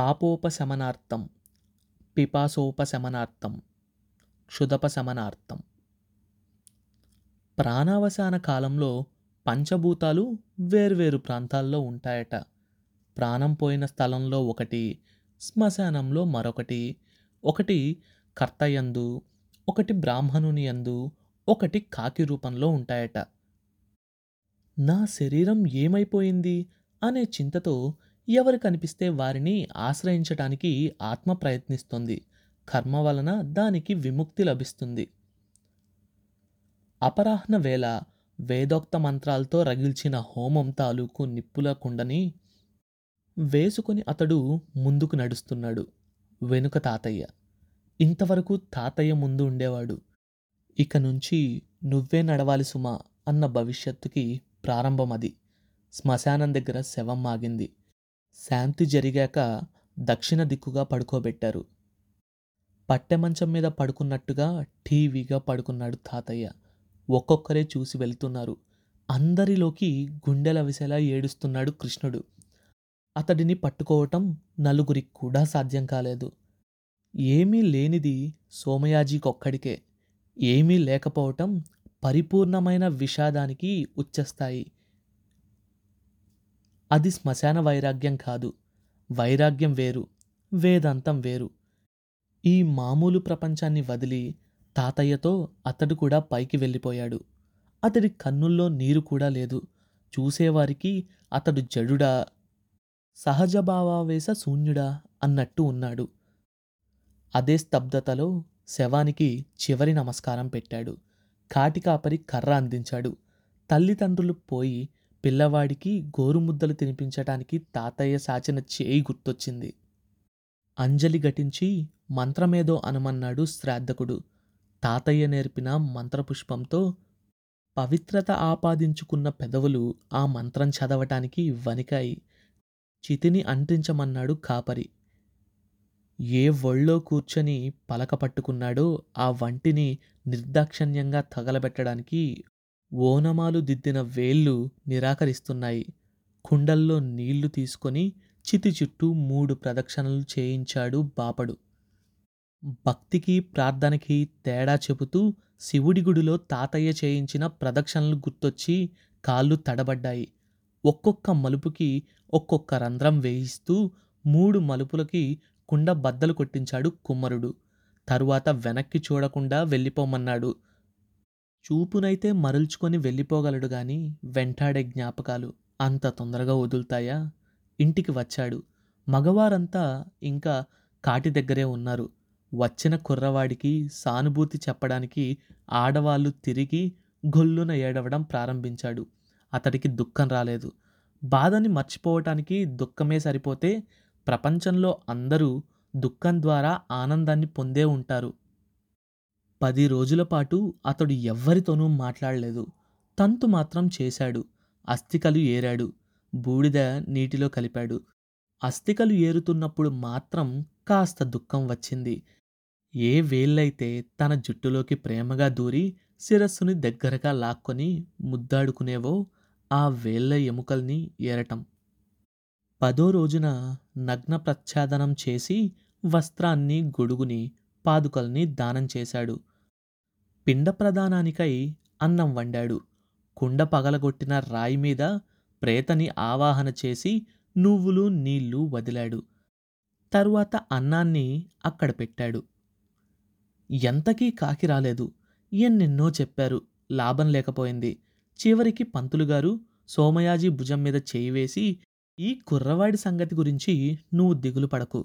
తాపోపశమనార్థం పిపాసోపశమనార్థం క్షుదపశమనార్థం. ప్రాణావసాన కాలంలో పంచభూతాలు వేర్వేరు ప్రాంతాల్లో ఉంటాయట. ప్రాణం పోయిన స్థలంలో ఒకటి శ్మశానంలో మరొకటి ఒకటి కర్తయందు ఒకటి బ్రాహ్మణుని యందు ఒకటి కాకి రూపంలో ఉంటాయట. నా శరీరం ఏమైపోయింది? అనే చింతతో ఎవరు కనిపిస్తే వారిని ఆశ్రయించటానికి ఆత్మ ప్రయత్నిస్తుంది. కర్మ వలన దానికి విముక్తి లభిస్తుంది. అపరాహ్న వేళ వేదోక్త మంత్రాలతో రగిల్చిన హోమం తాలూకు నిప్పుల కుండని వేసుకొని అతడు ముందుకు నడుస్తున్నాడు. వెనుక తాతయ్య. ఇంతవరకు తాతయ్య ముందు ఉండేవాడు. ఇక నుంచి నువ్వే నడవాలి సుమా అన్న భవిష్యత్తుకి ప్రారంభం అది శ్మశానం దగ్గర శవం ఆగింది. శాంతి జరిగాక దక్షిణ దిక్కుగా పడుకోబెట్టారు. పట్టెమంచం మీద పడుకున్నట్టుగా టీవీగా పడుకున్నాడు తాతయ్య. ఒక్కొక్కరే చూసి వెళ్తున్నారు. అందరిలోకి గుండెల విసేలా ఏడుస్తున్నాడు కృష్ణుడు. అతడిని పట్టుకోవటం నలుగురికి కూడా సాధ్యం కాలేదు. ఏమీ లేనిది సోమయాజీకొక్కడికే. ఏమీ లేకపోవటం పరిపూర్ణమైన విషాదానికి ఉచ్చస్థాయి అది శ్మశాన వైరాగ్యం కాదు. వైరాగ్యం వేరు. వేదాంతం వేరు. ఈ మామూలు ప్రపంచాన్ని వదిలి తాతయ్యతో అతడు కూడా పైకి వెళ్ళిపోయాడు. అతడి కన్నుల్లో నీరు కూడా లేదు. చూసేవారికి అతడు జడుడా సహజభావావేశ శూన్యుడా అన్నట్టు ఉన్నాడు. అదే స్తబ్దతలో శవానికి చివరి నమస్కారం పెట్టాడు. కాటికాపరి కర్ర అందించాడు. తల్లిదండ్రులు పోయి పిల్లవాడికి గోరుముద్దలు తినిపించటానికి తాతయ్య సాచిన చేయి గుర్తొచ్చింది. అంజలి ఘటించి మంత్రమేదో అనమన్నాడు శ్రాద్ధకుడు. తాతయ్య నేర్పిన మంత్రపుష్పంతో పవిత్రత ఆపాదించుకున్న పెదవులు ఆ మంత్రం చదవటానికి వణికాయి. చితిని అంటించమన్నాడు కాపరి. ఏ ఒళ్ళో కూర్చొని పలక పట్టుకున్నాడో ఆ వంటిని నిర్దాక్షణ్యంగా తగలబెట్టడానికి ఓనమాలు దిద్దిన వేళ్ళు నిరాకరిస్తున్నాయి. కుండల్లో నీళ్ళు తీసుకొని చితి చుట్టూ మూడు ప్రదక్షిణలు చేయించాడు బాపడు. భక్తికి ప్రార్థనకి తేడా చెబుతూ శివుడి గుడిలో తాతయ్య చేయించిన ప్రదక్షిణలు గుర్తొచ్చి కాళ్ళు తడబడ్డాయి. ఒక్కొక్క మలుపుకి ఒక్కొక్క రంధ్రం వేయిస్తూ మూడు మలుపులకి కుండ బద్దలు కొట్టించాడు కుమ్మరుడు. తరువాత వెనక్కి చూడకుండా వెళ్ళిపోమన్నాడు. చూపునైతే మరల్చుకొని వెళ్ళిపోగలడు గాని వెంటాడే జ్ఞాపకాలు అంత తొందరగా వదులుతాయా? ఇంటికి వచ్చాడు. మగవారంతా ఇంకా కాటి దగ్గరే ఉన్నారు. వచ్చిన కుర్రవాడికి సానుభూతి చెప్పడానికి ఆడవాళ్ళు తిరిగి గొల్లున ఏడవడం ప్రారంభించాడు. అతడికి దుఃఖం రాలేదు. బాధని మర్చిపోవటానికి దుఃఖమే సరిపోతే ప్రపంచంలో అందరూ దుఃఖం ద్వారా ఆనందాన్ని పొందే ఉంటారు. పది రోజుల పాటు అతడు ఎవ్వరితోనూ మాట్లాడలేదు. తంతు మాత్రం చేశాడు. అస్థికలు ఏరాడు. బూడిద నీటిలో కలిపాడు. అస్థికలు ఏరుతున్నప్పుడు మాత్రం కాస్త దుఃఖం వచ్చింది. ఏ వేళ్ళైతే తన జుట్టులోకి ప్రేమగా దూరి శిరస్సుని దగ్గరగా లాక్కొని ముద్దాడుకునేవో ఆ వేళ్ళ ఎముకల్ని ఏరటం. పదో రోజున నగ్న ప్రచ్ఛాదనం చేసి వస్త్రాన్ని గొడుగుని పాదుకల్ని దానం చేశాడు. పిండ ప్రదానానికై అన్నం వండాడు. కుండ పగలగొట్టిన రాయి మీద ప్రేతని ఆవాహన చేసి నువ్వులు నీళ్ళు వదిలాడు. తరువాత అన్నాన్ని అక్కడ పెట్టాడు. ఎంతకీ కాకి రాలేదు. ఎన్నెన్నో చెప్పారు. లాభం లేకపోయింది. చివరికి పంతులుగారు సోమయాజీ భుజం మీద చేయి వేసి ఈ కుర్రవాడి సంగతి గురించి నువ్వు దిగులు పడకు.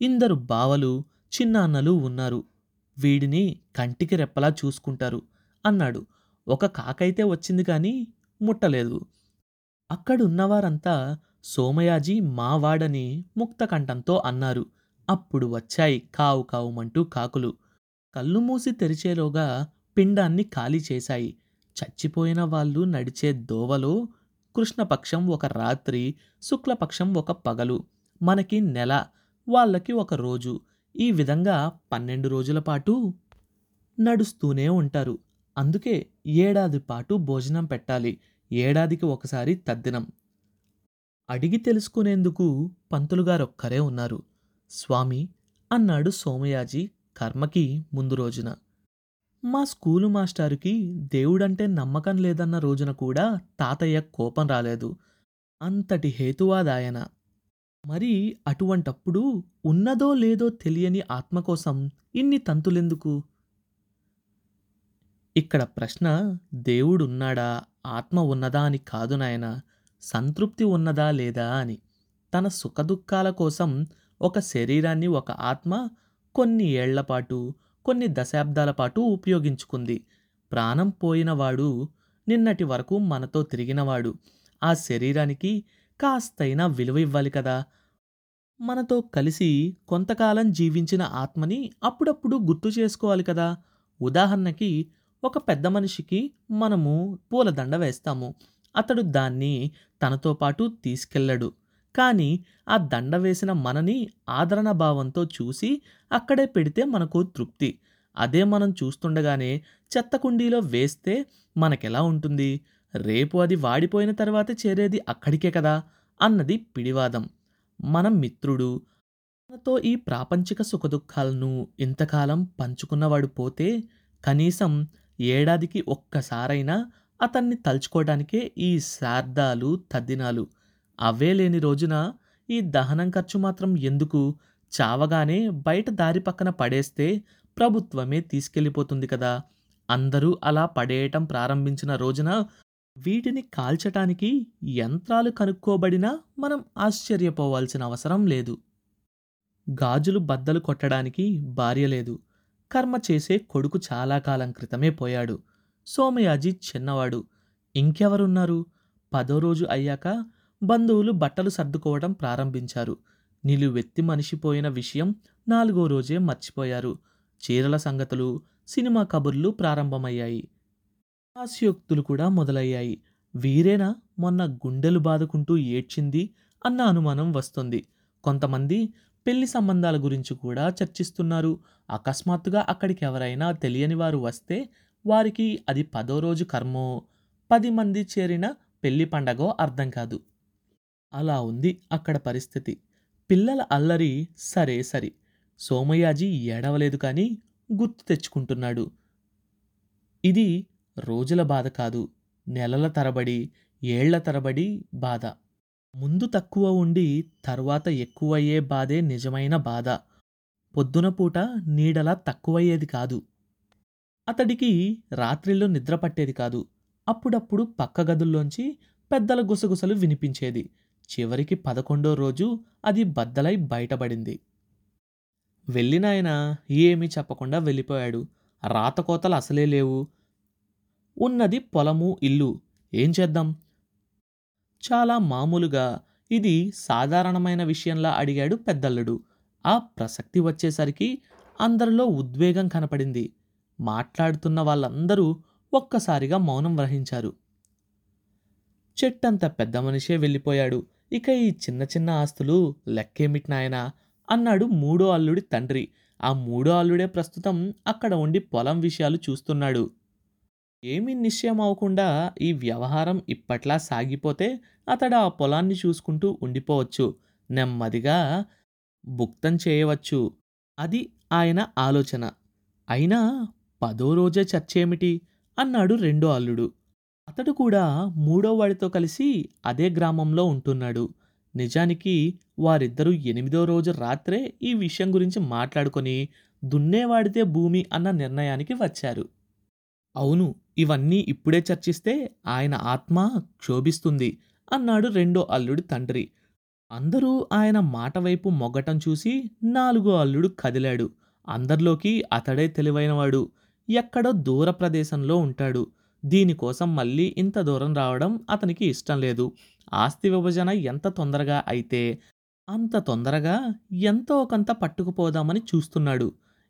ఇందరు బావలు చిన్నాన్నలు ఉన్నారు. వీడిని కంటికి రెప్పలా చూసుకుంటారు అన్నాడు. ఒక కాకైతే వచ్చింది కానీ ముట్టలేదు. అక్కడున్నవారంతా సోమయాజీ మావాడని ముక్తకంఠంతో అన్నారు. అప్పుడు వచ్చాయి కావు కావుమంటూ కాకులు. కళ్ళు మూసి తెరిచేలోగా పిండాన్ని ఖాళీ చేశాయి. చచ్చిపోయిన వాళ్ళు నడిచే దోవలో కృష్ణపక్షం ఒక రాత్రి శుక్లపక్షం ఒక పగలు. మనకి నెల వాళ్ళకి ఒక రోజు. ఈ విధంగా పన్నెండు రోజుల పాటు నడుస్తూనే ఉంటారు. అందుకే ఏడాది పాటు భోజనం పెట్టాలి. ఏడాదికి ఒకసారి తద్దినం. అడిగి తెలుసుకునేందుకు పంతులుగారొక్కరే ఉన్నారు. స్వామి అన్నాడు సోమయాజీ కర్మకి ముందు రోజున. మా స్కూలు మాస్టారుకి దేవుడంటే నమ్మకం లేదన్న రోజున కూడా తాతయ్య కోపం రాలేదు. అంతటి హేతువాదాయన. మరి అటువంటప్పుడు ఉన్నదో లేదో తెలియని ఆత్మ కోసం ఇన్ని తంతులెందుకు? ఇక్కడ ప్రశ్న దేవుడున్నాడా? ఆత్మ ఉన్నదా అని కాదు నాయన సంతృప్తి ఉన్నదా లేదా అని. తన సుఖదుఖాల కోసం ఒక శరీరాన్ని ఒక ఆత్మ కొన్ని ఏళ్ళపాటు కొన్ని దశాబ్దాల పాటు ఉపయోగించుకుంది. ప్రాణం పోయినవాడు నిన్నటి వరకు మనతో తిరిగినవాడు. ఆ శరీరానికి కాస్తైనా విలువ ఇవ్వాలి కదా. మనతో కలిసి కొంతకాలం జీవించిన ఆత్మని అప్పుడప్పుడు గుర్తు చేసుకోవాలి కదా. ఉదాహరణకి ఒక పెద్ద మనిషికి మనము పూలదండ వేస్తాము. అతడు దాన్ని తనతో పాటు తీసుకెళ్ళడు. కానీ ఆ దండ వేసిన మనని ఆదరణ భావంతో చూసి అక్కడే పెడితే మనకు తృప్తి. అదే మనం చూస్తుండగానే చెత్త కుండీలో వేస్తే మనకెలా ఉంటుంది? రేపు అది వాడిపోయిన తర్వాతే చేరేది అక్కడికే కదా అన్నది పిడివాదం. మన మిత్రుడు. మనతో ఈ ప్రాపంచిక సుఖదుఖాలను ఇంతకాలం పంచుకున్నవాడు పోతే కనీసం ఏడాదికి ఒక్కసారైనా అతన్ని తలుచుకోవడానికే ఈ శార్దాలు తద్దినాలు అవే లేని రోజున ఈ దహనం ఖర్చు మాత్రం ఎందుకు? చావగానే బయట దారి పక్కన పడేస్తే ప్రభుత్వమే తీసుకెళ్ళిపోతుంది కదా. అందరూ అలా పడేయటం ప్రారంభించిన రోజున వీటిని కాల్చటానికి యంత్రాలు కనుక్కోబడినా మనం ఆశ్చర్యపోవాల్సిన అవసరం లేదు. గాజులు బద్దలు కొట్టడానికి భార్య లేదు. కర్మ చేసే కొడుకు చాలా కాలం క్రితమే పోయాడు. సోమయాజీ చిన్నవాడు. ఇంకెవరున్నారు? పదో రోజు అయ్యాక బంధువులు బట్టలు సర్దుకోవడం ప్రారంభించారు. నిలువెత్తి మనిషిపోయిన విషయం నాలుగో రోజే మర్చిపోయారు. చీరల సంగతులు సినిమా కబుర్లు ప్రారంభమయ్యాయి. హాస్యోక్తులు కూడా మొదలయ్యాయి. వీరేనా మొన్న గుండెలు బాదుకుంటూ ఏడ్చింది అన్న అనుమానం వస్తుంది. కొంతమంది పెళ్ళి సంబంధాల గురించి కూడా చర్చిస్తున్నారు. అకస్మాత్తుగా అక్కడికి ఎవరైనా తెలియని వారు వస్తే వారికి అది పదో రోజు కర్మో. పది మంది చేరిన పెళ్ళి పండగో అర్థం కాదు. అలా ఉంది అక్కడ పరిస్థితి. పిల్లల అల్లరి సరే సరి. సోమయాజీ ఏడవలేదు కానీ గుర్తు తెచ్చుకుంటున్నాడు. ఇది రోజుల బాధ కాదు నెలల తరబడి ఏళ్ళ తరబడి బాధ. ముందు తక్కువ ఉండి తర్వాత ఎక్కువయ్యే బాధే నిజమైన బాధ. పొద్దున పూట నీడలా తక్కువయ్యేది కాదు. అతడికి రాత్రిళ్ళు నిద్ర పట్టేది కాదు. అప్పుడప్పుడు పక్క గదుల్లోంచి పెద్దల గుసగుసలు వినిపించేది. చివరికి పదకొండో రోజు అది బద్దలై బయటపడింది. వెళ్ళినాయన ఏమీ చెప్పకుండా వెళ్ళిపోయాడు. రాతకోతలు అసలే లేవు. ఉన్నది పొలము ఇల్లు. ఏం చేద్దాం? చాలా మామూలుగా ఇది సాధారణమైన విషయంలా అడిగాడు పెద్దల్లుడు. ఆ ప్రసక్తి వచ్చేసరికి అందరిలో ఉద్వేగం కనపడింది. మాట్లాడుతున్న వాళ్ళందరూ ఒక్కసారిగా మౌనం వహించారు. చెట్టంత పెద్ద మనిషే వెళ్ళిపోయాడు. ఇక ఈ చిన్న చిన్న ఆస్తులు లెక్కేమిటి నాయనా? అన్నాడు మూడో అల్లుడి తండ్రి. ఆ మూడో అల్లుడే ప్రస్తుతం అక్కడ ఉండి పొలం విషయాలు చూస్తున్నాడు. ఏమీ నిశ్చయం అవ్వకుండా ఈ వ్యవహారం ఇప్పట్లా సాగిపోతే అతడు ఆ పొలాన్ని చూసుకుంటూ ఉండిపోవచ్చు. నెమ్మదిగా భుక్తం చేయవచ్చు. అది ఆయన ఆలోచన. అయినా పదో రోజే చర్చేమిటి? అన్నాడు రెండో అల్లుడు. అతడు కూడా మూడో వాడితో కలిసి అదే గ్రామంలో ఉంటున్నాడు. నిజానికి వారిద్దరూ ఎనిమిదో రోజు రాత్రే ఈ విషయం గురించి మాట్లాడుకొని దున్నేవాడితే భూమి అన్న నిర్ణయానికి వచ్చారు. అవును ఇవన్నీ ఇప్పుడే చర్చిస్తే ఆయన ఆత్మ క్షోభిస్తుంది అన్నాడు రెండో అల్లుడి తండ్రి. అందరూ ఆయన మాట వైపు మొగ్గటం చూసి నాలుగో అల్లుడు కదిలాడు. అందరిలోకి అతడే తెలివైనవాడు. ఎక్కడో దూర ప్రదేశంలో ఉంటాడు. దీనికోసం మళ్ళీ ఇంత దూరం రావడం అతనికి ఇష్టం లేదు. ఆస్తి విభజన ఎంత తొందరగా అయితే అంత తొందరగా ఎంతో కొంత పట్టుకుపోదామని చూస్తున్నాడు.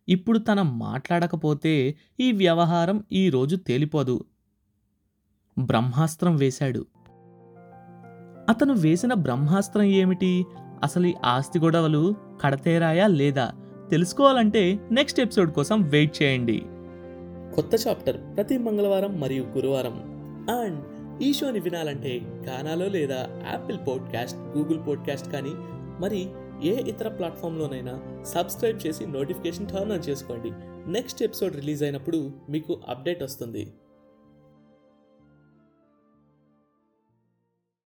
ఇప్పుడు తన మాట్లాడకపోతే ఈ వ్యవహారం ఈ రోజు తేలిపోదు. బ్రహ్మాస్త్రం వేశాడు. అతను వేసిన బ్రహ్మాస్త్రం ఏమిటి? అసలు ఈ ఆస్తి గొడవలు కడతేరాయా లేదా? తెలుసుకోవాలంటే నెక్స్ట్ ఎపిసోడ్ కోసం వెయిట్ చేయండి. కొత్త చాప్టర్ ప్రతి మంగళవారం మరియు గురువారం. అండ్ ఈ షోని వినాలంటే గానాలో లేదా యాపిల్ పాడ్కాస్ట్ గూగుల్ పాడ్కాస్ట్ కానీ మరి ఏ ఇతర ప్లాట్ఫామ్లోనైనా సబ్స్క్రైబ్ చేసి నోటిఫికేషన్ టర్న్ ఆన్ చేసుకోండి. నెక్స్ట్ ఎపిసోడ్ రిలీజ్ అయినప్పుడు మీకు అప్డేట్ వస్తుంది.